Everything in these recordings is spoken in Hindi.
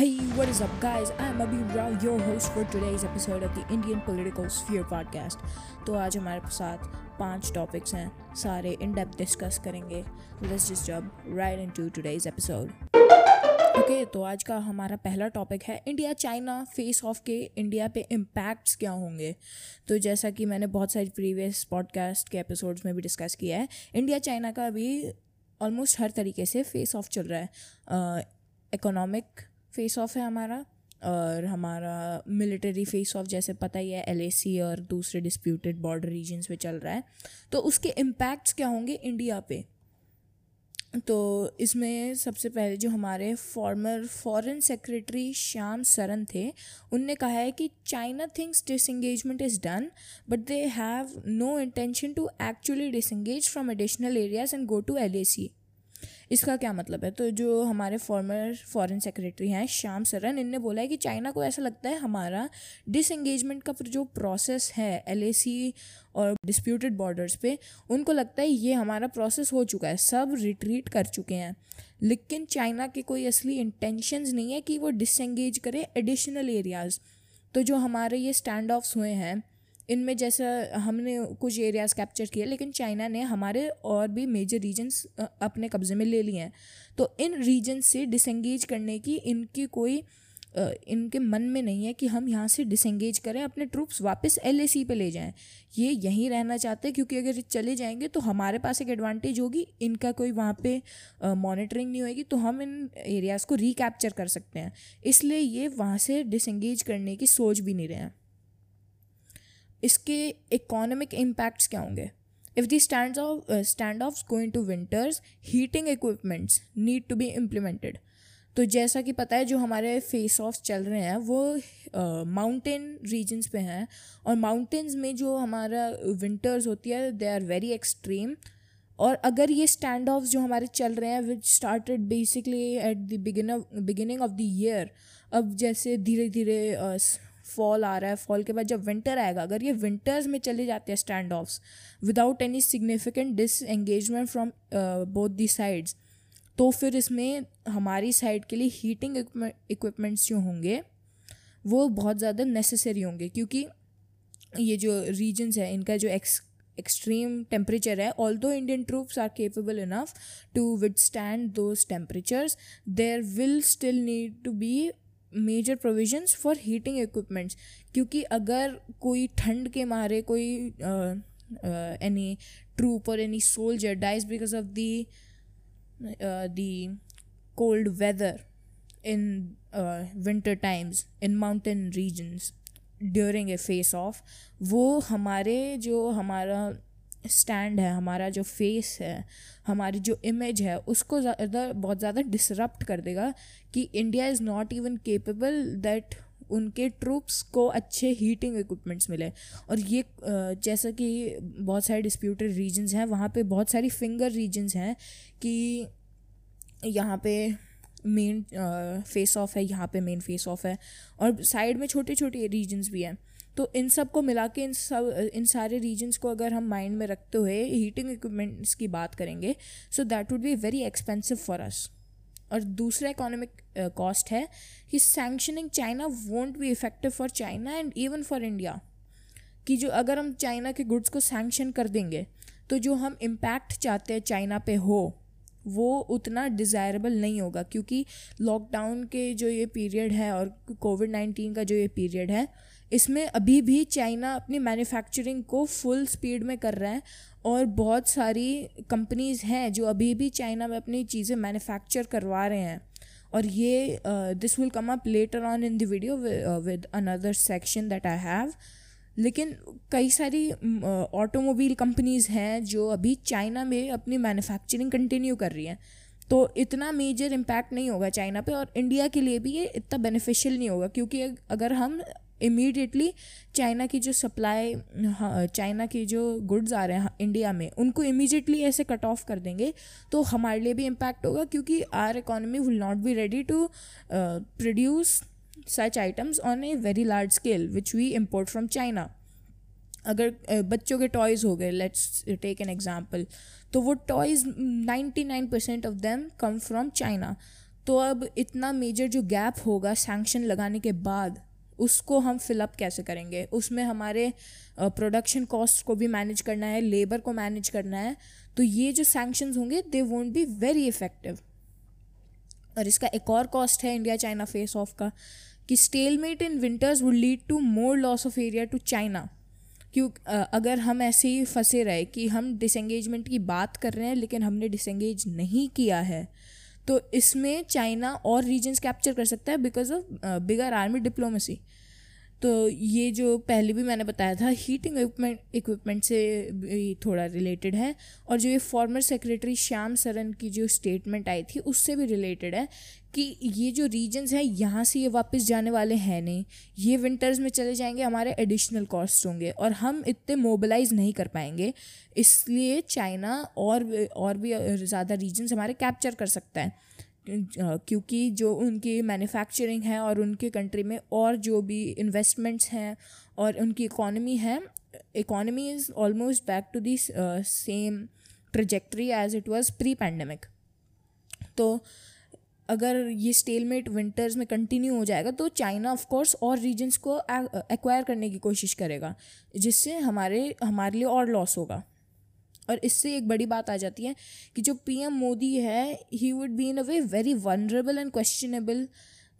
Hey, what is up, guys? I'm Abhi Rao, your host for today's episode of the Indian Political Sphere podcast. तो आज हमारे साथ पाँच टॉपिक्स हैं सारे इन डेप्थ डिस्कस करेंगे let's just jump right into today's episode okay तो आज का हमारा पहला टॉपिक है इंडिया चाइना फेस ऑफ़ के इंडिया पे इम्पैक्ट्स क्या होंगे तो जैसा कि मैंने बहुत सारी प्रीवियस पॉडकास्ट के एपिसोड्स में भी डिस्कस किया है इंडिया चाइना का अभी ऑलमोस्ट हर तरीके से फेस ऑफ़ चल रहा है इकोनॉमिक फेस ऑफ़ है हमारा और हमारा मिलिट्री फेस ऑफ़, जैसे पता ही है एलएसी और दूसरे डिस्प्यूटेड बॉर्डर रीजन्स में चल रहा है। तो उसके इम्पैक्ट्स क्या होंगे इंडिया पे? तो इसमें सबसे पहले जो हमारे former foreign secretary Shyam Saran थे, उनने कहा है कि China thinks disengagement is done but they have no intention to actually disengage from additional areas and go to LAC इसका क्या मतलब है? तो जो हमारे फॉर्मर फॉरेन सेक्रेटरी हैं, श्याम सरन, इनने बोला है कि चाइना को ऐसा लगता है हमारा डिसंगेजमेंट का जो प्रोसेस है एलएसी और डिस्प्यूटेड बॉर्डर्स पे, उनको लगता है ये हमारा प्रोसेस हो चुका है, सब रिट्रीट कर चुके हैं। लेकिन चाइना के कोई असली इंटेंशंस नहीं है कि वो डिसंगेज करे एडिशनल एरियाज़ तो जो हमारे ये स्टैंड ऑफ्स हुए हैं इनमें जैसा हमने कुछ एरियाज़ कैप्चर किए, लेकिन चाइना ने हमारे और भी मेजर रीजन्स अपने कब्ज़े में ले लिए हैं। तो इन रीजन से डिसंगेज करने की इनकी कोई इनके मन में नहीं है कि हम यहाँ से डिसंगेज करें, अपने ट्रूप्स वापस एलएसी पे ले जाएँ। ये यहीं रहना चाहते हैं, क्योंकि अगर चले जाएँगे तो हमारे पास एक एडवांटेज होगी, इनका कोई वहाँ पे मॉनिटरिंग नहीं होगी तो हम इन एरियाज़ को रिकैप्चर कर सकते हैं। इसलिए ये वहाँ से डिसंगेज करने की सोच भी नहीं रहे हैं। इसके इकोनॉमिक इम्पैक्ट्स क्या होंगे? If the stand off stand off going to winters heating equipments need to be implemented तो जैसा कि पता है जो हमारे फेस ऑफ़ चल रहे हैं वो माउंटेन uh, रीजन्स पे हैं और माउंटेन्स में जो हमारा विंटर्स होती है दे आर वेरी एक्सट्रीम और अगर ये स्टैंड ऑफ़ जो हमारे चल रहे हैं which started basically at the beginning of the year अब जैसे धीरे धीरे फॉल आ रहा है फॉल के बाद जब विंटर आएगा, अगर ये विंटर्स में चले जाते हैं stand offs without any significant disengagement from both the sides तो फिर इसमें हमारी साइड के लिए हीटिंग इक्विपमेंट्स जो होंगे, वो बहुत ज़्यादा नेसेसरी होंगे, क्योंकि ये जो रीजन्स है, इनका जो एक्स एक्सट्रीम टेम्परेचर है although Indian troops are capable enough to withstand those temperatures there will still need to be major provisions for heating equipments क्योंकि अगर कोई ठंड के मारे कोई एनी ट्रूप और any soldier dies because of the the cold weather in winter times in mountain regions during a face off वो हमारे जो हमारा स्टैंड है, हमारा जो फेस है, हमारी जो इमेज है, उसको ज़्यादा, बहुत ज़्यादा डिसरप्ट कर देगा कि India is not even capable that उनके ट्रूप्स को अच्छे हीटिंग इक्विपमेंट्स मिले। और ये जैसा कि बहुत सारे डिस्प्यूटेड रीजन्स हैं, वहाँ पे बहुत सारी फिंगर रीजन्स हैं कि यहाँ पे मेन फेस ऑफ़ है, यहाँ पे मेन फेस ऑफ़ है। और साइड में छोटे छोटे रीजन्स भी हैं। तो इन सबको मिला के इन सब, इन सारे रीजन्स को अगर हम माइंड में रखते हुए हीटिंग इक्विपमेंट्स की बात करेंगे so that would be very expensive for us और दूसरा इकोनॉमिक कॉस्ट है कि sanctioning China won't be effective for China and even for India कि जो अगर हम चाइना के गुड्स को सैंक्शन कर देंगे तो जो हम इम्पैक्ट चाहते हैं चाइना पे हो, वो उतना डिज़ायरेबल नहीं होगा क्योंकि लॉकडाउन के जो ये पीरियड है और कोविड नाइन्टीन का जो ये पीरियड है इसमें अभी भी चाइना अपनी मैन्युफैक्चरिंग को फुल स्पीड में कर रहा है और बहुत सारी कंपनीज़ हैं जो अभी भी चाइना में अपनी चीज़ें मैन्युफैक्चर करवा रहे हैं। और ये this will come up later on in the video with another section that I have लेकिन कई सारी ऑटोमोबाइल कंपनीज़ हैं जो अभी चाइना में अपनी मैन्युफैक्चरिंग कंटिन्यू कर रही हैं। तो इतना मेजर इम्पैक्ट नहीं होगा चाइना पे और इंडिया के लिए भी ये इतना बेनिफिशियल नहीं होगा, क्योंकि अगर हम इमीडिएटली चाइना की जो सप्लाई चाइना की जो गुड्स आ रहे हैं इंडिया में, उनको इमीडिएटली ऐसे कट ऑफ़ कर देंगे तो हमारे लिए भी इम्पैक्ट होगा क्योंकि our economy will not be ready to produce such items on a very large scale which we import from China अगर बच्चों के टॉयज़ हो गए लेट्स टेक एन एग्ज़ाम्पल तो वो toys ninety nine percent of them come from China तो अब इतना मेजर जो गैप होगा सैंक्शन लगाने के बाद उसको हम फिलअप कैसे करेंगे? उसमें हमारे प्रोडक्शन कॉस्ट को भी मैनेज करना है लेबर को मैनेज करना है तो ये जो सैंक्शंस होंगे they won't be very effective और इसका एक और कॉस्ट है इंडिया चाइना फेस ऑफ़ का, कि stalemate in winters would lead to more loss of area to China क्यों अगर हम ऐसे ही फंसे रहे कि हम डिसंगेजमेंट की बात कर रहे हैं, लेकिन हमने डिसंगेज नहीं किया है तो इसमें चाइना और रीजन्स कैप्चर कर सकता है because of bigger army diplomacy तो ये जो पहले भी मैंने बताया था हीटिंग इक्विपमेंट इक्विपमेंट से भी थोड़ा रिलेटेड है और जो ये फॉर्मर सेक्रेटरी श्याम सरन की जो स्टेटमेंट आई थी, उससे भी रिलेटेड है कि ये जो रीजन्स हैं, यहाँ से ये वापस जाने वाले हैं नहीं। ये विंटर्स में चले जाएँगे, हमारे एडिशनल कॉस्ट होंगे और हम इतने मोबिलाइज नहीं कर पाएँगे। इसलिए चाइना और और भी ज़्यादा रीजन्स हमारे कैप्चर कर सकता है। क्योंकि जो उनकी मैन्युफैक्चरिंग है और उनके कंट्री में और जो भी इन्वेस्टमेंट्स हैं और उनकी इकोनॉमी है economy is almost back to this same trajectory as it was pre pandemic तो अगर ये स्टेलमेट विंटर्स में कंटिन्यू हो जाएगा तो चाइना ऑफ़ कोर्स और रीजन्स को एक्वायर करने की कोशिश करेगा, जिससे हमारे हमारे लिए और लॉस होगा। और इससे एक बड़ी बात आ जाती है कि जो पीएम मोदी है he would be in a way very vulnerable and questionable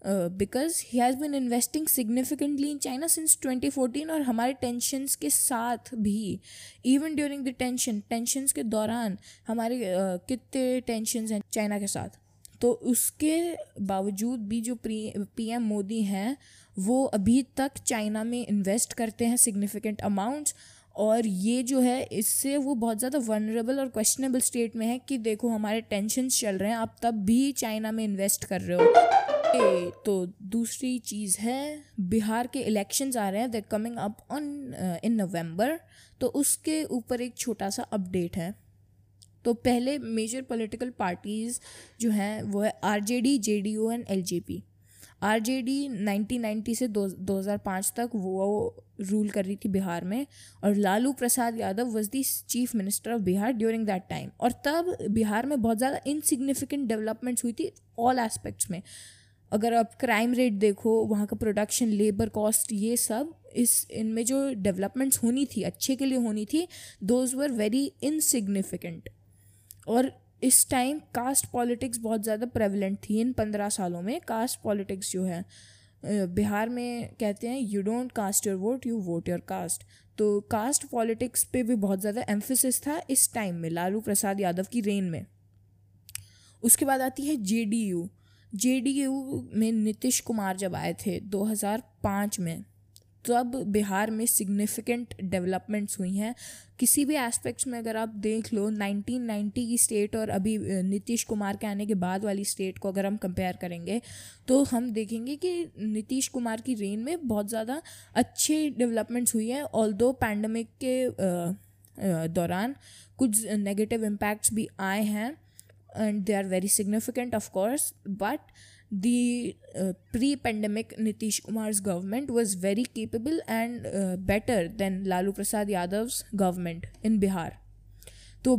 because he has been investing significantly in China since 2014 और हमारे टेंशन्स के साथ भी even during the tension tensions के दौरान हमारे uh, कितने टेंशन्स हैं चाइना के साथ। तो उसके बावजूद भी जो पी एम मोदी हैं वो अभी तक चाइना में इन्वेस्ट करते हैं सिग्निफिकेंट अमाउंट्स और ये जो है इससे वो बहुत ज़्यादा वनरेबल और क्वेश्चनेबल स्टेट में है कि देखो हमारे टेंशन चल रहे हैं आप तब भी चाइना में इन्वेस्ट कर रहे हो। ए, तो दूसरी चीज़ है बिहार के इलेक्शंस आ रहे हैं they coming up on in November तो उसके ऊपर एक छोटा सा अपडेट है। तो पहले मेजर पॉलिटिकल पार्टीज़ जो हैं वो है R J D J D O and L J P R J D nineteen ninety से दो दो हज़ार पाँच तक वो रूल कर रही थी बिहार में और Lalu Prasad Yadav was the chief minister of Bihar during that time और तब बिहार में बहुत ज़्यादा इनसिग्निफिकेंट डेवलपमेंट्स हुई थी ऑल एस्पेक्ट्स में। अगर आप क्राइम रेट देखो, वहाँ का प्रोडक्शन लेबर कॉस्ट ये सब, इस, इनमें जो डेवलपमेंट्स होनी थी, अच्छे के लिए होनी थी दोज वर वेरी इनसिग्निफिकेंट और इस टाइम कास्ट पॉलिटिक्स बहुत ज़्यादा प्रेवलेंट थी इन पंद्रह सालों में। कास्ट पॉलिटिक्स जो है बिहार में कहते हैं you don't cast your vote you vote your caste तो कास्ट पॉलिटिक्स पे भी बहुत ज़्यादा एम्फोसिस था इस टाइम में, लालू प्रसाद यादव की रेन में। उसके बाद आती है J D U D U में नीतीश कुमार जब आए थे 2005 में तब बिहार में सिग्निफिकेंट डेवलपमेंट्स हुई हैं। किसी भी एस्पेक्ट्स में अगर आप देख लो 1990 की स्टेट और अभी नीतीश कुमार के आने के बाद वाली स्टेट को अगर हम कंपेयर करेंगे तो हम देखेंगे कि नीतीश कुमार की रेन में बहुत ज़्यादा अच्छे डेवलपमेंट्स हुई हैं। ऑल दो पैंडमिक के दौरान कुछ नेगेटिव इम्पैक्ट्स भी आए हैं and they are very significant of course but the uh, pre-pandemic Nitish Kumar's government was very capable and uh, better than Lalu Prasad Yadav's government in Bihar. तो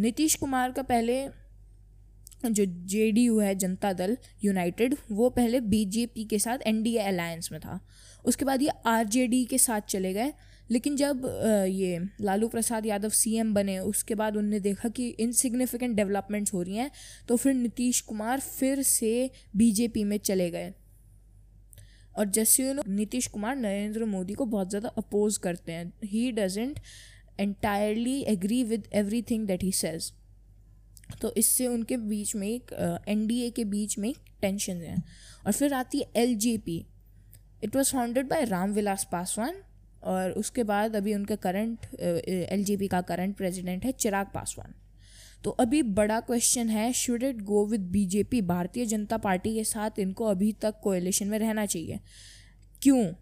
नीतीश कुमार का पहले जो जे डी यू है जनता दल यूनाइटेड वो पहले बीजेपी के साथ एनडीए अलायंस में था उसके बाद ये आरजेडी के साथ चले गए लेकिन जब ये लालू प्रसाद यादव सीएम बने, उसके बाद उनने देखा कि इनसिग्निफिकेंट डेवलपमेंट्स हो रही हैं तो फिर नीतीश कुमार फिर से बीजेपी में चले गए। और जैसे नीतीश कुमार नरेंद्र मोदी को बहुत ज़्यादा अपोज करते हैं। He doesn't entirely agree with everything that he says तो इससे उनके बीच में एक एन डी ए के बीच में एक टेंशन है। और फिर आती है L J P it was founded by Ram Vilas Paswan और उसके बाद अभी उनका करंट एल का करंट प्रेसिडेंट है चिराग पासवान। तो अभी बड़ा क्वेश्चन है should it go with BJP Bharatiya Janata Party के साथ इनको अभी तक कोएलिशन में रहना चाहिए। क्यों?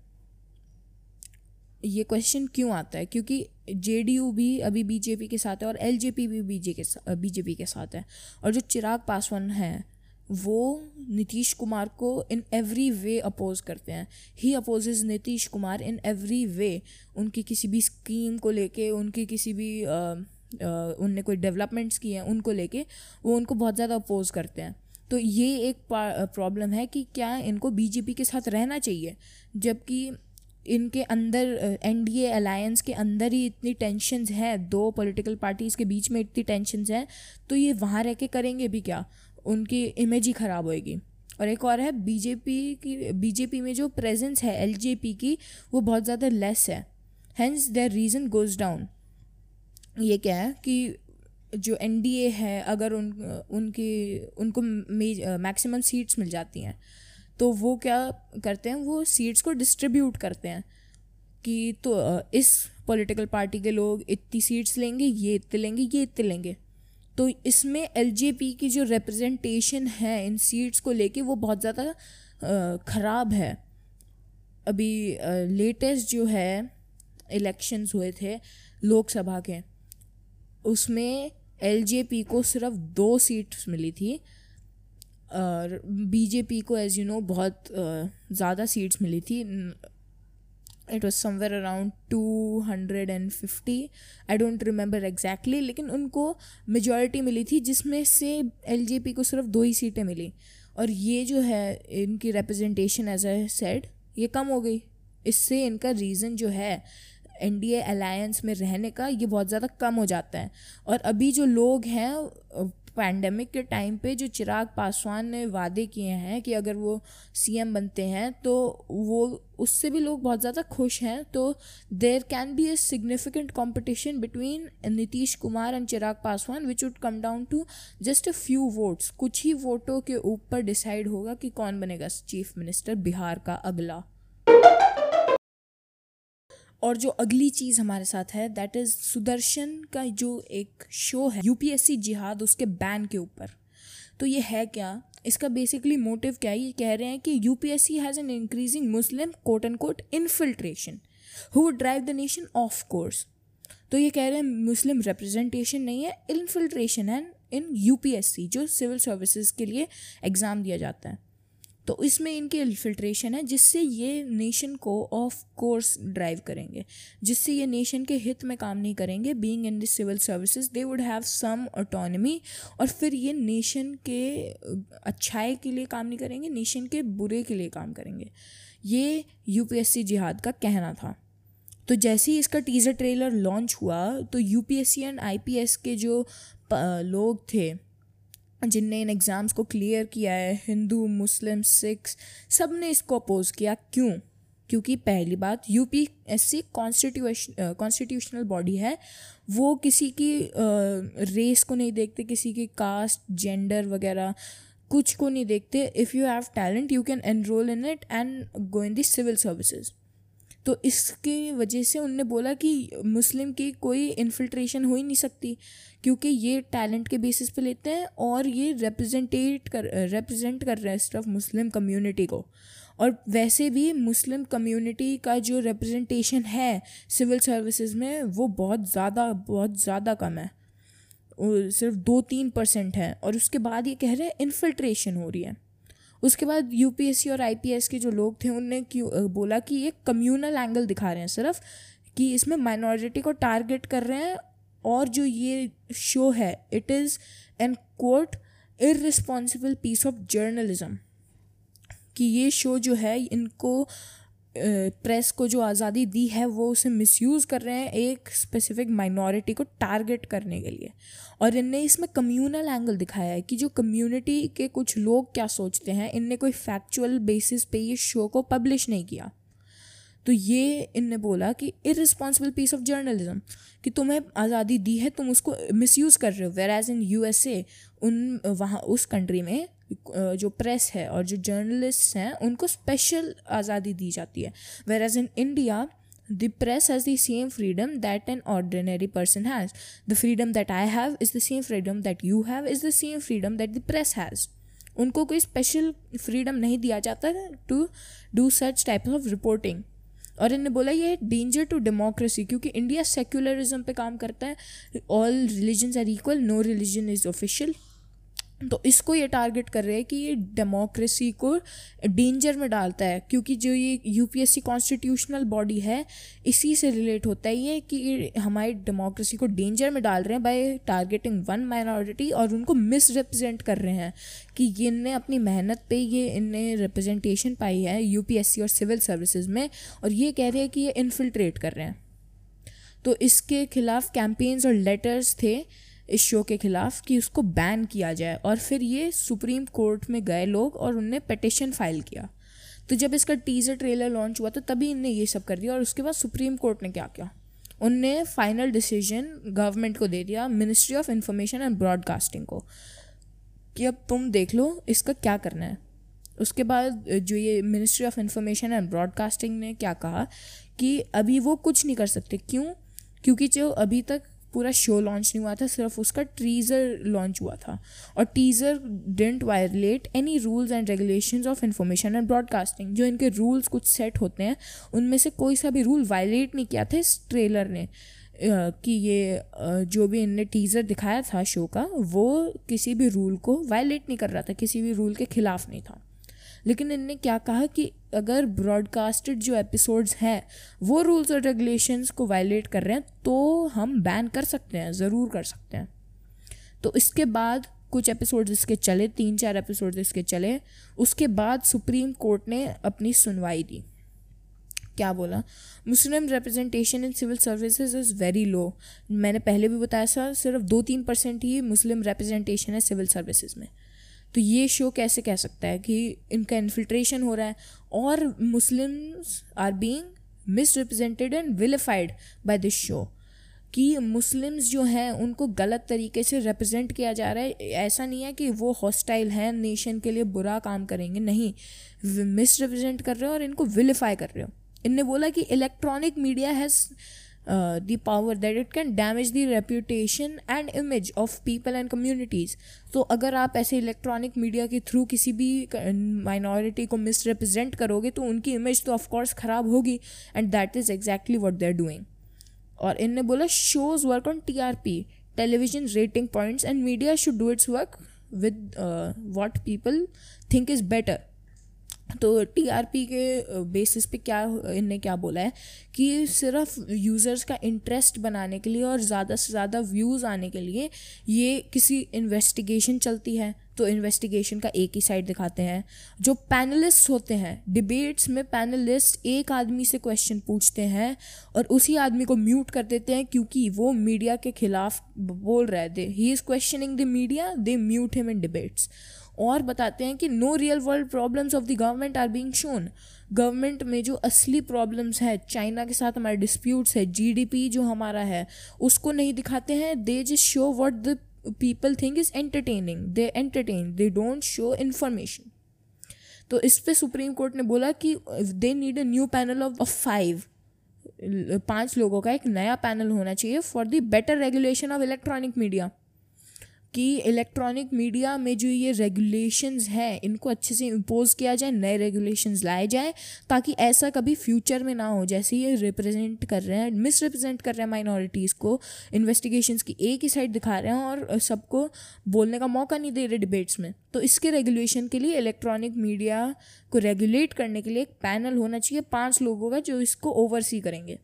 ये क्वेश्चन क्यों आता है? क्योंकि जेडीयू भी अभी बीजेपी के साथ है और एल भी बीजे के साथ बीजेपी के साथ है। और जो चिराग पासवान है वो नीतीश कुमार को इन एवरी वे अपोज करते हैं। He opposes Nitish Kumar in every way उनकी किसी भी स्कीम को लेके, उनकी किसी भी उनने कोई डेवलपमेंट्स किए हैं, उनको लेके वो उनको बहुत ज़्यादा अपोज करते हैं। तो ये एक प्रॉब्लम है कि क्या इनको बीजेपी के साथ रहना चाहिए, जबकि इनके अंदर एन डी अलायंस के अंदर ही इतनी टेंशन्स हैं, दो पॉलिटिकल पार्टीज़ के बीच में इतनी टेंशन्स हैं तो ये वहाँ रह के करेंगे भी क्या? उनकी इमेज ही ख़राब होएगी। और एक और है बीजेपी की बीजेपी में जो प्रेजेंस है एलजेपी की, वो बहुत ज़्यादा लेस है। Hence their reason goes down ये क्या है कि जो एनडीए है, अगर उन, उनकी, उनको मैक्सिमम सीट्स मिल जाती हैं तो वो क्या करते हैं, वो सीट्स को डिस्ट्रीब्यूट करते हैं कि तो इस पॉलिटिकल पार्टी के लोग इतनी सीट्स लेंगे, ये इतने लेंगे, ये इतने लेंगे। तो इसमें एल की जो रिप्रेजेंटेशन है इन सीट्स को लेके वो बहुत ज़्यादा ख़राब है। अभी लेटेस्ट जो है इलेक्शंस हुए थे लोकसभा के, उसमें एल को सिर्फ़ दो सीट्स मिली थी और बीजेपी को एज यू नो बहुत ज़्यादा सीट्स मिली थी। It was somewhere around two hundred and fifty I don't remember exactly लेकिन उनको मेजॉरिटी मिली थी, जिसमें से एल जे पी को सिर्फ़ दो ही सीटें मिली। और ये जो है, इनकी रिप्रेजेंटेशन एज ए सेड ये कम हो गई। इससे इनका रीज़न जो है एन डी अलायंस में रहने का, ये बहुत ज़्यादा कम हो जाता है। और अभी जो लोग हैं पैंडमिक के टाइम पे जो चिराग पासवान ने वादे किए हैं कि अगर वो सीएम बनते हैं तो वो, उससे भी लोग बहुत ज़्यादा खुश हैं। तो there can be a significant competition between Nitish Kumar and Chirag Paswan which would come down to just a few votes कुछ ही वोटों के ऊपर डिसाइड होगा कि कौन बनेगा चीफ मिनिस्टर बिहार का अगला। और जो अगली चीज़ हमारे साथ है दैट इज़ सुदर्शन का जो एक शो है यूपीएससी जिहाद उसके बैन के ऊपर। तो ये है क्या? इसका बेसिकली मोटिव क्या है? ये कह रहे हैं कि UPSC has an increasing Muslim quote and quote infiltration who drive the nation of course तो ये कह रहे हैं मुस्लिम रिप्रेजेंटेशन नहीं है इनफिल्ट्रेशन है इन यूपीएससी जो सिविल सर्विसेज़ के लिए एग्ज़ाम दिया जाता है। तो इसमें इनके इन्फिल्ट्रेशन है, जिससे ये नेशन को ऑफ़ कोर्स ड्राइव करेंगे। जिससे ये नेशन के हित में काम नहीं करेंगे being in the civil services they would have some autonomy और फिर ये नेशन के अच्छाई के लिए काम नहीं करेंगे नेशन के बुरे के लिए काम करेंगे। ये यूपीएससी जिहाद का कहना था। तो जैसे ही इसका टीज़र ट्रेलर लॉन्च हुआ तो यूपीएससी एंड आईपीएस के जो लोग थे जिनने इन एग्ज़ाम्स को क्लियर किया है, हिंदू, मुस्लिम सिख्स सबने इसको अपोज़ किया। क्यों? क्योंकि पहली बात U P S C constitution constitutional body है। वो किसी की रेस को नहीं देखते, किसी की कास्ट जेंडर वगैरह, कुछ को नहीं देखते। If you have talent you can enrol in it and go in the civil services तो इसकी वजह से उनने बोला कि मुस्लिम की कोई इन्फिल्ट्रेशन हो ही नहीं सकती, क्योंकि ये टैलेंट के बेसिस पे लेते हैं और ये रिप्रेजेंटेट कर रिप्रेजेंट कर रहे हैं सिर्फ़ मुस्लिम कम्युनिटी को। और वैसे भी मुस्लिम कम्युनिटी का जो रिप्रेजेंटेशन है सिविल सर्विसेज़ में, वो बहुत ज़्यादा बहुत ज़्यादा कम है। सिर्फ़ दो तीन परसेंट है और उसके बाद ये कह रहे हैं इन्फिल्ट्रेशन हो रही है। उसके बाद यूपीएससी और आईपीएस के जो लोग थे, उनने क्यों बोला कि ये कम्यूनल एंगल दिखा रहे हैं सिर्फ़, कि इसमें माइनॉरिटी को टारगेट कर रहे हैं और जो ये शो है it is an quote irresponsible piece of journalism कि ये शो जो है, इनको प्रेस को जो आज़ादी दी है, वो उसे मिसयूज़ कर रहे हैं एक स्पेसिफिक माइनॉरिटी को टारगेट करने के लिए। और इनने इसमें कम्यूनल एंगल दिखाया है कि जो कम्युनिटी के कुछ लोग क्या सोचते हैं, इनने कोई फैक्चुअल बेसिस पे ये शो को पब्लिश नहीं किया। तो ये इनने बोला कि इरिस्पॉन्सिबल पीस ऑफ़ जर्नलिज्म कि तुम्हें आज़ादी दी है, तुम उसको मिसयूज़ कर रहे हो। Whereas in U S A उन, वहाँ, उस कंट्री में जो प्रेस है और जो जर्नलिस्ट हैं, उनको स्पेशल आज़ादी दी जाती है। Whereas in India the press has the same freedom that an ordinary person has the freedom that I have is the same freedom that you have is the same freedom that the press has उनको कोई स्पेशल फ्रीडम नहीं दिया जाता to do such type of reporting और इन्होंने बोला ये डेंजर टू डेमोक्रेसी क्योंकि इंडिया सेक्युलरिज्म पे काम करता है। All religions are equal no religion is official तो इसको ये टारगेट कर रहे हैं कि ये डेमोक्रेसी को डेंजर में डालता है, क्योंकि जो ये यूपीएससी कॉन्स्टिट्यूशनल बॉडी है, इसी से रिलेट होता है ये कि हमारी डेमोक्रेसी को डेंजर में डाल रहे हैं बाय टारगेटिंग वन माइनॉरिटी और उनको मिस रिप्रेजेंट कर रहे हैं कि इनने अपनी मेहनत पे ये इनने रिप्रेजेंटेशन पाई है यूपीएससी और सिविल सर्विसेज़ में, और ये कह रहे हैं कि ये इन्फिल्ट्रेट कर रहे हैं। तो इसके खिलाफ कैंपेन्स और लेटर्स थे इस शो के खिलाफ कि उसको बैन किया जाए। और फिर ये सुप्रीम कोर्ट में गए लोग और उनने पटिशन फ़ाइल किया। तो जब इसका टीज़र ट्रेलर लॉन्च हुआ तो तभी इनने ये सब कर दिया और उसके बाद सुप्रीम कोर्ट ने क्या किया? उनने फाइनल डिसीज़न गवर्नमेंट को दे दिया ministry of information and broadcasting को। कि अब तुम देख लो इसका क्या करना है। उसके बाद जो ये ministry of information and broadcasting ने क्या कहा कि अभी वो कुछ नहीं कर सकते। क्यों? क्योंकि जो अभी तक पूरा शो लॉन्च नहीं हुआ था, सिर्फ़ उसका टीज़र लॉन्च हुआ था। और teaser didn't violate any rules and regulation of information and broadcasting जो इनके रूल्स कुछ सेट होते हैं, उनमें से कोई सा भी रूल वायलेट नहीं किया था इस ट्रेलर ने। कि ये जो भी इनने टीज़र दिखाया था शो का, वो किसी भी रूल को वायलेट नहीं कर रहा था, किसी भी रूल के ख़िलाफ़ नहीं था। लेकिन इनने क्या कहा कि अगर ब्रॉडकास्टेड जो एपिसोड्स हैं, वो रूल्स और रेगुलेशंस को वायलेट कर रहे हैं तो हम बैन कर सकते हैं, ज़रूर कर सकते हैं। तो इसके बाद कुछ एपिसोड्स इसके चले, तीन चार एपिसोड्स इसके चले, उसके बाद सुप्रीम कोर्ट ने अपनी सुनवाई दी। क्या बोला? Muslim representation in civil services is very low मैंने पहले भी बताया था, सिर्फ़ दो तीन परसेंट ही मुस्लिम रिप्रेजेंटेशन है सिविल सर्विसेज़ में। तो ये शो कैसे कह सकता है कि इनका इन्फिल्ट्रेशन हो रहा है और Muslims are being misrepresented and vilified by this show कि मुस्लिम्स जो हैं, उनको गलत तरीके से रिप्रेजेंट किया जा रहा है। ऐसा नहीं है कि वो हॉस्टाइल हैं नेशन के लिए बुरा काम करेंगे, नहीं। मिस रिप्रेजेंट कर रहे हो और इनको विलिफाई कर रहे हो। इनने बोला कि electronic media has the power that it can damage the reputation and image of people and communities तो अगर आप ऐसे इलेक्ट्रॉनिक मीडिया के थ्रू किसी भी माइनॉरिटी को मिस रिप्रेजेंट करोगे तो उनकी इमेज तो ऑफकोर्स ख़राब होगी and that is exactly what they are doing और इनने बोला shows work on T R P television rating points and media should do its work with what people think is better तो टीआरपी के बेसिस पे क्या इनने क्या बोला है कि सिर्फ़ यूज़र्स का इंटरेस्ट बनाने के लिए और ज़्यादा से ज़्यादा व्यूज़ आने के लिए ये किसी इन्वेस्टिगेशन चलती है। तो इन्वेस्टिगेशन का एक ही साइड दिखाते हैं। जो पैनलिस्ट होते हैं डिबेट्स में पैनलिस्ट एक आदमी से क्वेश्चन पूछते हैं और उसी आदमी को म्यूट कर देते हैं क्योंकि वो मीडिया के खिलाफ बोल रहे थे he is questioning the media they mute him in debates और बताते हैं कि no real world problems of the government are being shown government में जो असली प्रॉब्लम्स है चाइना के साथ हमारे डिस्प्यूट्स है जीडीपी जो हमारा है, उसको नहीं दिखाते हैं। They just show what the people think is entertaining they entertain they don't show information तो इस पे सुप्रीम कोर्ट ने बोला कि they need a new panel of five पाँच लोगों का एक नया पैनल होना चाहिए for the better regulation of electronic media कि इलेक्ट्रॉनिक मीडिया में जो ये रेगुलेशंस हैं, इनको अच्छे से इम्पोज किया जाए, नए रेगुलेशंस लाए जाए, ताकि ऐसा कभी फ्यूचर में ना हो। जैसे ये रिप्रेजेंट कर रहे हैं मिस रिप्रेजेंट कर रहे हैं माइनॉरिटीज़ को इन्वेस्टिगेशंस की एक ही साइड दिखा रहे हैं और सबको बोलने का मौका नहीं दे रहे डिबेट्स में। तो इसके रेगुलेशन के लिए इलेक्ट्रॉनिक मीडिया को रेगुलेट करने के लिए एक पैनल होना चाहिए पाँच लोगों का जो इसको ओवरसी करेंगे।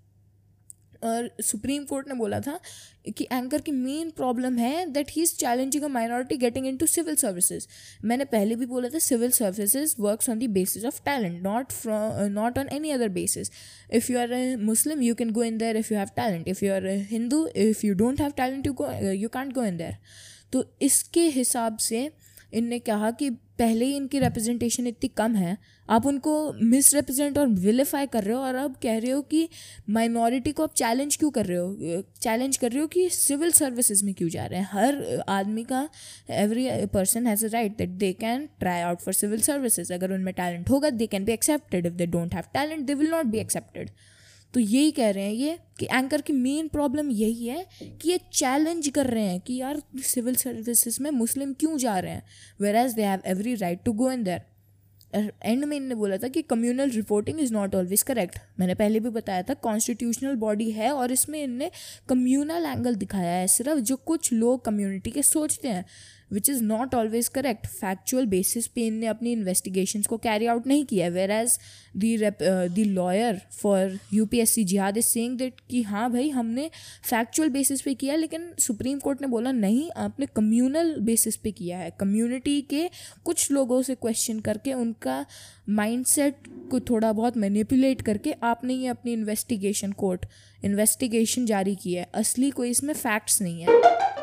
सुप्रीम कोर्ट ने बोला था कि एंकर की मेन प्रॉब्लम है that he is challenging a minority getting into civil services मैंने पहले भी बोला था civil services works on the basis of talent not from not on any other basis if you are Muslim you can go in there if you have talent if you are Hindu if you don't have talent you you can't go in there तो इसके हिसाब से इनने कहा कि पहले ही इनकी रिप्रेजेंटेशन इतनी कम है आप उनको मिस रिप्रेजेंट और विलीफाई कर रहे हो और अब कह रहे हो कि माइनॉरिटी को आप चैलेंज क्यों कर रहे हो? चैलेंज कर रहे हो कि सिविल सर्विसेज़ में क्यों जा रहे हैं? हर आदमी का every person has a right that they can try out for civil services अगर उनमें टैलेंट होगा they can be accepted if they don't have talent they will not be accepted तो यही कह रहे हैं ये कि एंकर की मेन प्रॉब्लम यही है कि ये चैलेंज कर रहे हैं कि यार सिविल सर्विसेज़ में मुस्लिम क्यों जा रहे हैं? Whereas they have every right to go in there and में इनने बोला था कि communal reporting is not always correct मैंने पहले भी बताया था कॉन्स्टिट्यूशनल बॉडी है और इसमें इनने कम्यूनल एंगल दिखाया है, सिर्फ़ जो कुछ लोग कम्युनिटी के सोचते हैं। Which is not always correct factual basis पे इनने अपनी इन्वेस्टिगेशन को कैरी आउट नहीं किया whereas the lawyer for U P S C जिहाद इज़ सेंग दैट कि हाँ भाई, हमने फैक्चुअल बेसिस पे किया, लेकिन सुप्रीम कोर्ट ने बोला, नहीं, आपने कम्यूनल बेसिस पे किया है. कम्युनिटी के कुछ लोगों से क्वेश्चन करके, उनका माइंडसेट को थोड़ा बहुत मैनिपुलेट करके, आपने ये अपनी इन्वेस्टिगेशन कोर्ट इन्वेस्टिगेशन जारी की है। असली कोई इसमें फैक्ट्स नहीं है।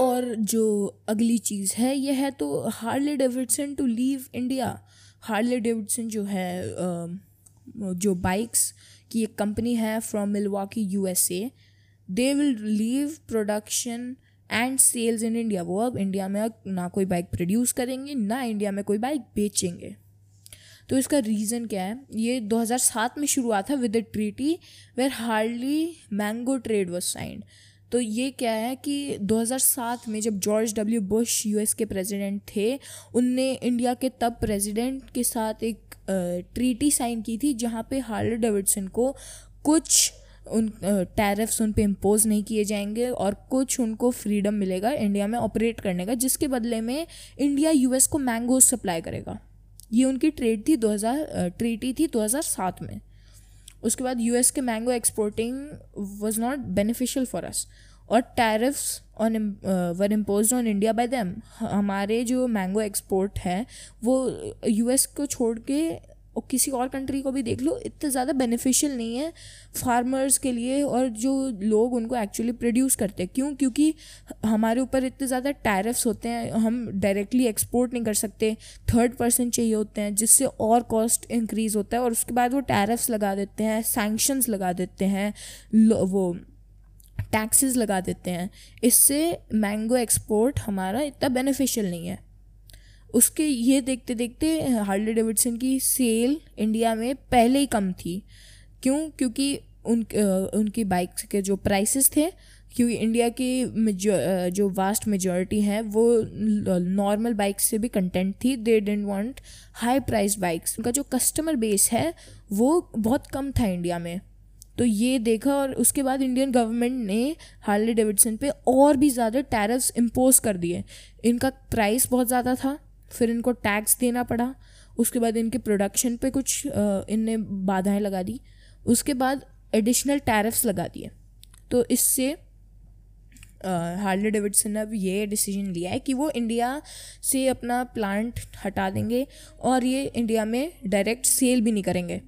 और जो अगली चीज़ है, ये है तो Harley Davidson to leave India Harley Davidson जो है जो बाइक्स की एक कंपनी है from Milwaukee USA they will leave production and sales in India वो अब इंडिया में ना कोई बाइक प्रोड्यूस करेंगे, ना इंडिया में कोई बाइक बेचेंगे. तो इसका रीज़न क्या है? ये 2007 में शुरू हुआ था with treaty where hardly mango trade was signed तो ये क्या है कि 2007 में जब जॉर्ज डब्ल्यू बुश यूएस के प्रेसिडेंट थे, उनने इंडिया के तब प्रेसिडेंट के साथ एक ट्रीटी साइन की थी जहाँ पे हार्ले डेविडसन को कुछ उन टैरिफ्स उन पे इम्पोज नहीं किए जाएँगे और कुछ उनको फ्रीडम मिलेगा इंडिया में ऑपरेट करने का, जिसके बदले में इंडिया यूएस को मैंगोज सप्लाई करेगा। ये उनकी ट्रेड थी 2000 ट्रीटी थी 2007 में। उसके बाद यूएस के mango exporting was not beneficial for us और tariffs on were imposed on India by them हमारे जो मैंगो एक्सपोर्ट है, वो यूएस को छोड़ के और किसी और कंट्री को भी देख लो, इतना ज़्यादा बेनिफिशियल नहीं है फार्मर्स के लिए और जो लोग उनको एक्चुअली प्रोड्यूस करते हैं। क्यों? क्योंकि हमारे ऊपर इतने ज़्यादा टैरिफ्स होते हैं, हम डायरेक्टली एक्सपोर्ट नहीं कर सकते। थर्ड पर्सन चाहिए होते हैं, जिससे और कॉस्ट इंक्रीज़ होता है और उसके बाद वो टैरिफ्स लगा देते हैं सैंक्शंस लगा देते हैं वो टैक्सेस लगा देते हैं। इससे मैंगो एक्सपोर्ट हमारा इतना बेनिफिशियल नहीं है। उसके ये देखते देखते हार्ले डेविडसन की सेल इंडिया में पहले ही कम थी। क्यों? क्योंकि उन उनकी बाइक्स के जो प्राइसेस थे, क्योंकि इंडिया की जो वास्ट मेजॉरिटी है, वो नॉर्मल बाइक्स से भी कंटेंट थी। They don't want high price bikes उनका जो कस्टमर बेस है, वो बहुत कम था इंडिया में। तो ये देखा और उसके बाद इंडियन गवर्नमेंट ने हार्ले डेविडसन पे और भी ज़्यादा टैरिफ्स इम्पोज कर दिए। इनका प्राइस बहुत ज़्यादा था। फिर इनको टैक्स देना पड़ा। उसके बाद इनके प्रोडक्शन पे कुछ इनने बाधाएँ लगा दी। उसके बाद एडिशनल टैरिफ्स लगा दिए। तो इससे हार्ले डेविडसन ने अब ये डिसीज़न लिया है कि वो इंडिया से अपना प्लांट हटा देंगे और ये इंडिया में डायरेक्ट सेल भी नहीं करेंगे।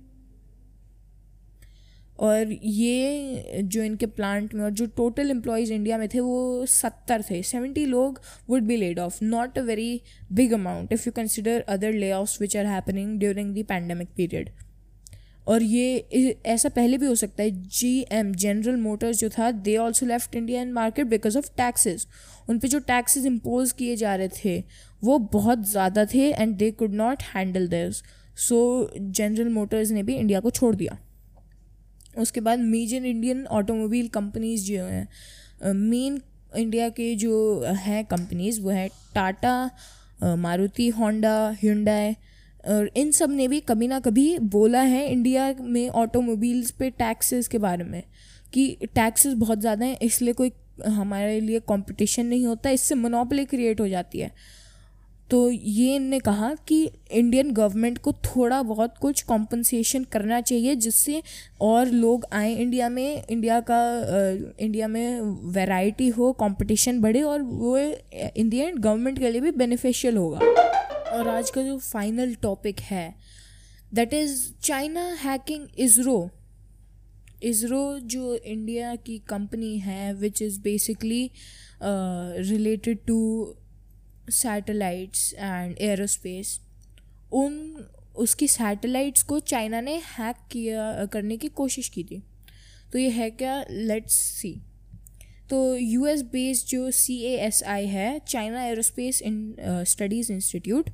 और ये जो इनके प्लांट में और जो टोटल एम्प्लॉयज़ इंडिया में थे, वो सत्तर थे। सेवेंटी लोग would be laid off not a very big amount if you consider other lay off which are happening during the pandemic period और ये ऐसा पहले भी हो सकता है जी एम जनरल मोटर्स जो था they also left Indian market because of taxes उन पर जो टैक्सेस इम्पोज किए जा रहे थे, वो बहुत ज़्यादा थे and they could not handle this so General Motors ने भी इंडिया को छोड़ दिया। उसके बाद मेजर इंडियन ऑटोमोबाइल कंपनीज़ जो हैं मेन इंडिया के जो हैं कंपनीज़ वो हैं टाटा मारुति होंडा hyundai, और इन सबने भी कभी ना कभी बोला है इंडिया में ऑटोमोबाइल्स पे टैक्सेस के बारे में, कि टैक्सेस बहुत ज़्यादा हैं, इसलिए कोई हमारे लिए कंपटीशन नहीं होता, इससे मोनोपली क्रिएट हो जाती है। तो ये इनने कहा कि इंडियन गवर्नमेंट को थोड़ा बहुत कुछ कॉम्पनसेशन करना चाहिए जिससे और लोग आए इंडिया में इंडिया का इंडिया में वैरायटी हो कंपटीशन बढ़े और वो इंडियन गवर्नमेंट के लिए भी बेनिफिशियल होगा। और आज का जो फाइनल टॉपिक है that is China hacking ISRO ISRO जो इंडिया की कंपनी है which is basically related to satellites and aerospace उन, उसकी सैटेलाइट्स को चाइना ने हैक किया करने की कोशिश की थी। तो ये है क्या? लेट्स सी तो यू एस बेस्ड जो सी ए एस आई है China aerospace in studies institute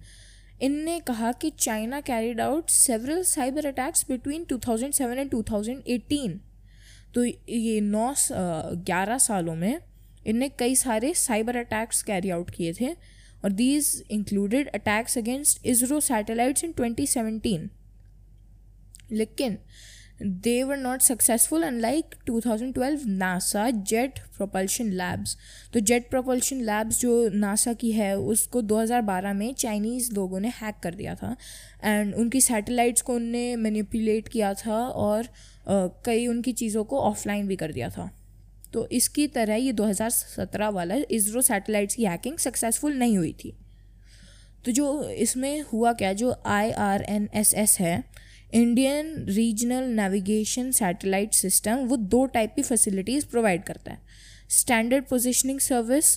इनने कहा कि China carried out several cyber attacks between 2007 and 2018 तो ये नौ ग्यारह सालों में इनने कई सारे साइबर अटैक्स कैरी आउट किए थे। और these included attacks against ISRO satellites in 2017 लेकिन they were not successful unlike 2012 NASA jet propulsion labs तो जेट प्रोपल्शन लैब्स जो नासा की है, उसको 2012 में चाइनीज़ लोगों ने हैक कर दिया था एंड उनकी सैटेलाइट्स को उनने मैनिपुलेट किया था और कई उनकी चीज़ों को ऑफलाइन भी कर दिया था। तो इसकी तरह ये 2017 वाला इसरो सैटेलाइट्स की हैकिंग सक्सेसफुल नहीं हुई थी। तो जो इसमें हुआ क्या, जो I R N S S है Indian regional navigation satellite system वो दो टाइप की फैसिलिटीज़ प्रोवाइड करता है। Standard positioning service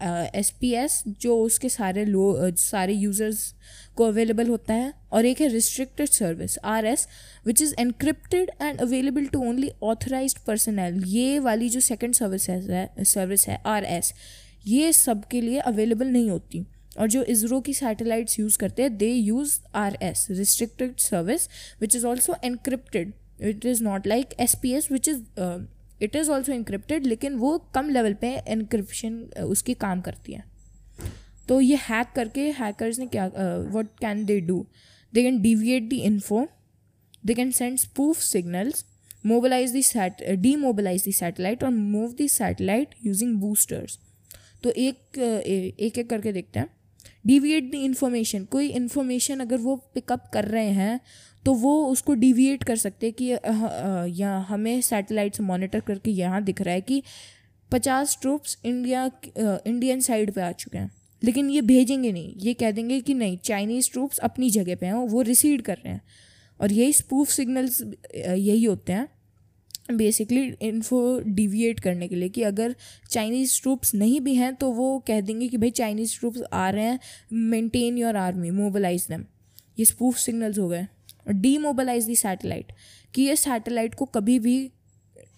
S P S जो उसके सारे लो सारे यूज़र्स को अवेलेबल होता है और एक है restricted service R S which is encrypted and available to only authorise personnel ये वाली जो सेकेंड सर्विस है सर्विस है आर एस ये सबके लिए अवेलेबल नहीं होती। और जो इसरो की सैटेलाइट्स यूज़ करते हैं they use R S restricted service which is also encrypted it is not like S P S which is it is also encrypted लेकिन वो कम लेवल पे इनक्रिप्शन उसकी काम करती है। तो ये हैक करके हैकर्स ने क्या what can they do they can deviate the info they can send spoof signals mobilise the sat demobilise the satellite और move the satellite using boosters तो एक एक एक करके देखते हैं। डिविएट द इन्फॉर्मेशन कोई इन्फॉर्मेशन अगर वो पिकअप कर रहे हैं तो वो उसको डिविएट कर सकते कि या हमें सैटेलाइट से मॉनिटर करके यहाँ दिख रहा है कि पचास ट्रूप्स इंडिया इंडियन साइड पे आ चुके हैं। लेकिन ये भेजेंगे नहीं। ये कह देंगे कि नहीं चाइनीज़ ट्रूप्स अपनी जगह पे हैं, वो रिसीड कर रहे हैं। और यही स्पूफ सिग्नल्स यही होते हैं। बेसिकली इन्फो डिविएट करने के लिए कि अगर चाइनीज़ ट्रूप्स नहीं भी हैं तो वो कह देंगे कि भाई चाइनीज़ ट्रूप्स आ रहे हैं maintain your army mobilize them ये स्पूफ सिग्नल्स हो गए. डी मोबिलाइज दी सैटेलाइट कि ये सैटेलाइट को कभी भी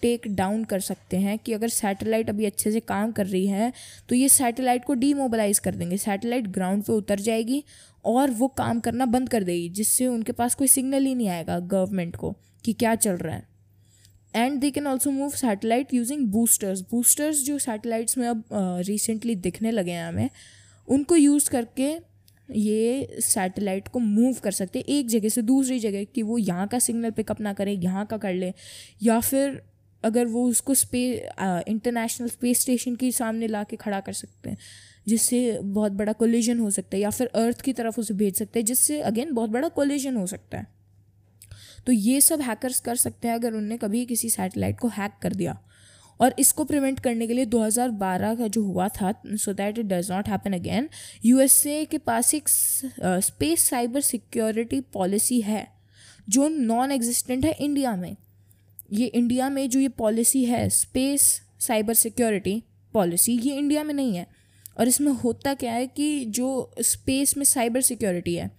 टेक डाउन कर सकते हैं कि अगर सैटेलाइट अभी अच्छे से काम कर रही है तो ये सैटेलाइट को डीमोबलाइज कर देंगे. सैटेलाइट ग्राउंड पे उतर जाएगी और वो काम करना बंद कर देगी, जिससे उनके पास कोई सिग्नल ही नहीं आएगा गवर्नमेंट को कि क्या चल रहा है. And they can also move satellite using boosters boosters जो सैटेलाइट्स में अब रिसेंटली uh, दिखने लगे हैं हमें उनको यूज़ करके ये सैटेलाइट को मूव कर सकते एक जगह से दूसरी जगह कि वो यहाँ का सिग्नल पिकअप ना करें यहाँ का कर लें। या फिर अगर वो उसको स्पे इंटरनेशनल स्पेस स्टेशन के सामने ला के खड़ा कर सकते हैं जिससे बहुत बड़ा कोलिजन हो सकता है। या फिर अर्थ की तरफ़ उसे भेज सकते हैं जिससे अगेन बहुत बड़ा कोलिजन हो सकता है। तो ये सब हैकर्स कर सकते हैं अगर उनने कभी किसी सैटेलाइट को हैक कर दिया। और इसको प्रिवेंट करने के लिए 2012 का जो हुआ था so that it does not happen again USA के पास एक स्पेस साइबर सिक्योरिटी पॉलिसी है, जो नॉन एग्जिस्टेंट है इंडिया में। ये इंडिया में जो ये पॉलिसी है स्पेस साइबर सिक्योरिटी पॉलिसी ये इंडिया में नहीं है। और इसमें होता क्या है कि जो स्पेस में साइबर सिक्योरिटी है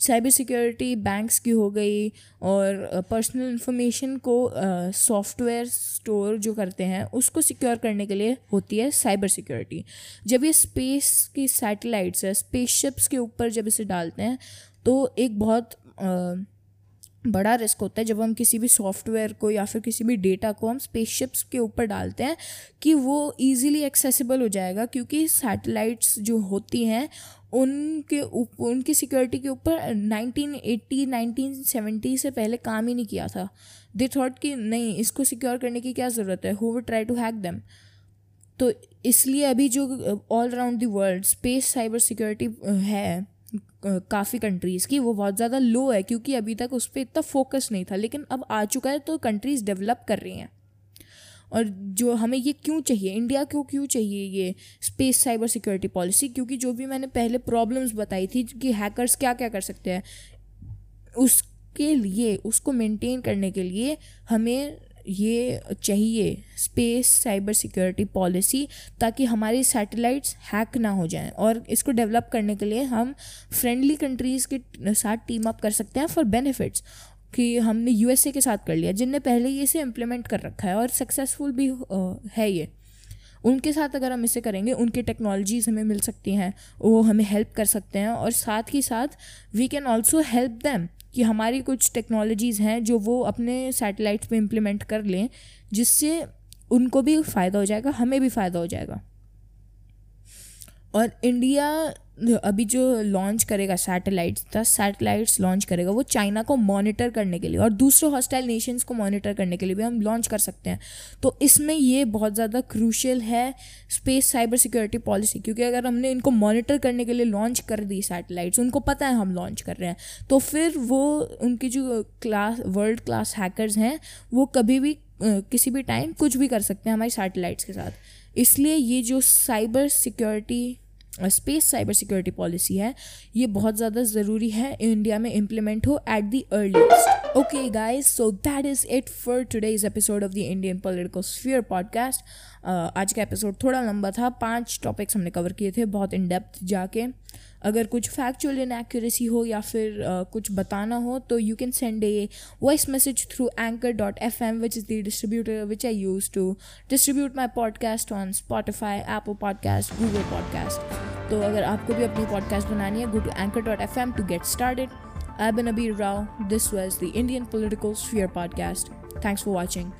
साइबर सिक्योरिटी बैंक्स की हो गई और पर्सनल इंफॉर्मेशन को सॉफ्टवेयर uh, स्टोर जो करते हैं उसको सिक्योर करने के लिए होती है साइबर सिक्योरिटी जब ये स्पेस की सैटेलाइट्स है स्पेसशिप्स के ऊपर जब इसे डालते हैं तो एक बहुत uh, बड़ा रिस्क होता है जब हम किसी भी सॉफ्टवेयर को या फिर किसी भी डेटा को हम स्पेसशिप्स के ऊपर डालते हैं कि वो इजीली एक्सेसिबल हो जाएगा क्योंकि सैटेलाइट्स जो होती हैं उनके उनकी सिक्योरिटी के ऊपर 1980 1970 से पहले काम ही नहीं किया था। दे थॉट कि नहीं, इसको सिक्योर करने की क्या ज़रूरत है? Who would try to hack them तो इसलिए अभी जो all around the world space cyber security है काफ़ी कंट्रीज़ की, वो बहुत ज़्यादा लो है, क्योंकि अभी तक उस पर इतना फोकस नहीं था। लेकिन अब आ चुका है तो कंट्रीज़ डेवलप कर रही हैं। और जो हमें ये क्यों चाहिए? इंडिया को क्यों चाहिए ये स्पेस साइबर सिक्योरिटी पॉलिसी क्योंकि जो भी मैंने पहले प्रॉब्लम्स बताई थी कि हैकर्स क्या क्या कर सकते हैं, उसके लिए, उसको मेंटेन करने के लिए हमें ये चाहिए स्पेस साइबर सिक्योरिटी पॉलिसी ताकि हमारी सैटेलाइट्स हैक ना हो जाएँ और इसको डेवलप करने के लिए हम फ्रेंडली कंट्रीज़ के साथ टीम अप कर सकते हैं फॉर बेनिफिट्स कि हमने यूएसए के साथ कर लिया, जिनने पहले ये इसे इम्प्लीमेंट कर रखा है और सक्सेसफुल भी है ये। उनके साथ अगर हम इसे करेंगे, उनकी टेक्नोलॉजीज़ हमें मिल सकती हैं, वो हमें हेल्प कर सकते हैं और साथ ही साथ we can also help them कि हमारी कुछ टेक्नोलॉजीज़ हैं जो वो अपने सैटेलाइट्स पे इम्प्लीमेंट कर लें, जिससे उनको भी फ़ायदा हो जाएगा, हमें भी फ़ायदा हो जाएगा। और इंडिया अभी जो लॉन्च करेगा सैटेलाइट्स दस सैटेलाइट्स लॉन्च करेगा, वो चाइना को मॉनिटर करने के लिए और दूसरे हॉस्टाइल नेशंस को मॉनिटर करने के लिए भी हम लॉन्च कर सकते हैं। तो इसमें ये बहुत ज़्यादा क्रूशल है स्पेस साइबर सिक्योरिटी पॉलिसी क्योंकि अगर हमने इनको मॉनिटर करने के लिए लॉन्च कर दी सैटेलाइट्स उनको पता है हम लॉन्च कर रहे हैं तो फिर वो उनकी जो क्लास वर्ल्ड क्लास हैकर्स हैं, वो कभी भी किसी भी टाइम कुछ भी कर सकते हैं हमारी सैटेलाइट्स के साथ। इसलिए ये जो cyber security space cyber security policy है। ये बहुत ज़्यादा ज़रूरी है इंडिया में इम्प्लीमेंट हो at the earliest okay guys so that is it for today's episode of the Indian political sphere podcast आज का एपिसोड थोड़ा लंबा था, पाँच टॉपिक्स हमने कवर किए थे, बहुत इन डेप्थ जाके। अगर कुछ फैक्चुअल इनएक्यूरेसी हो या फिर uh, कुछ बताना हो तो you can send a voice message through anchor dot F M which is the distributor which I use to distribute my podcast on Spotify Apple podcast Google podcast तो अगर आपको भी अपनी पॉडकास्ट बनानी है go to anchor dot F M to get started I've been Abir Rao. This was the Indian Political Sphere podcast. Thanks for watching.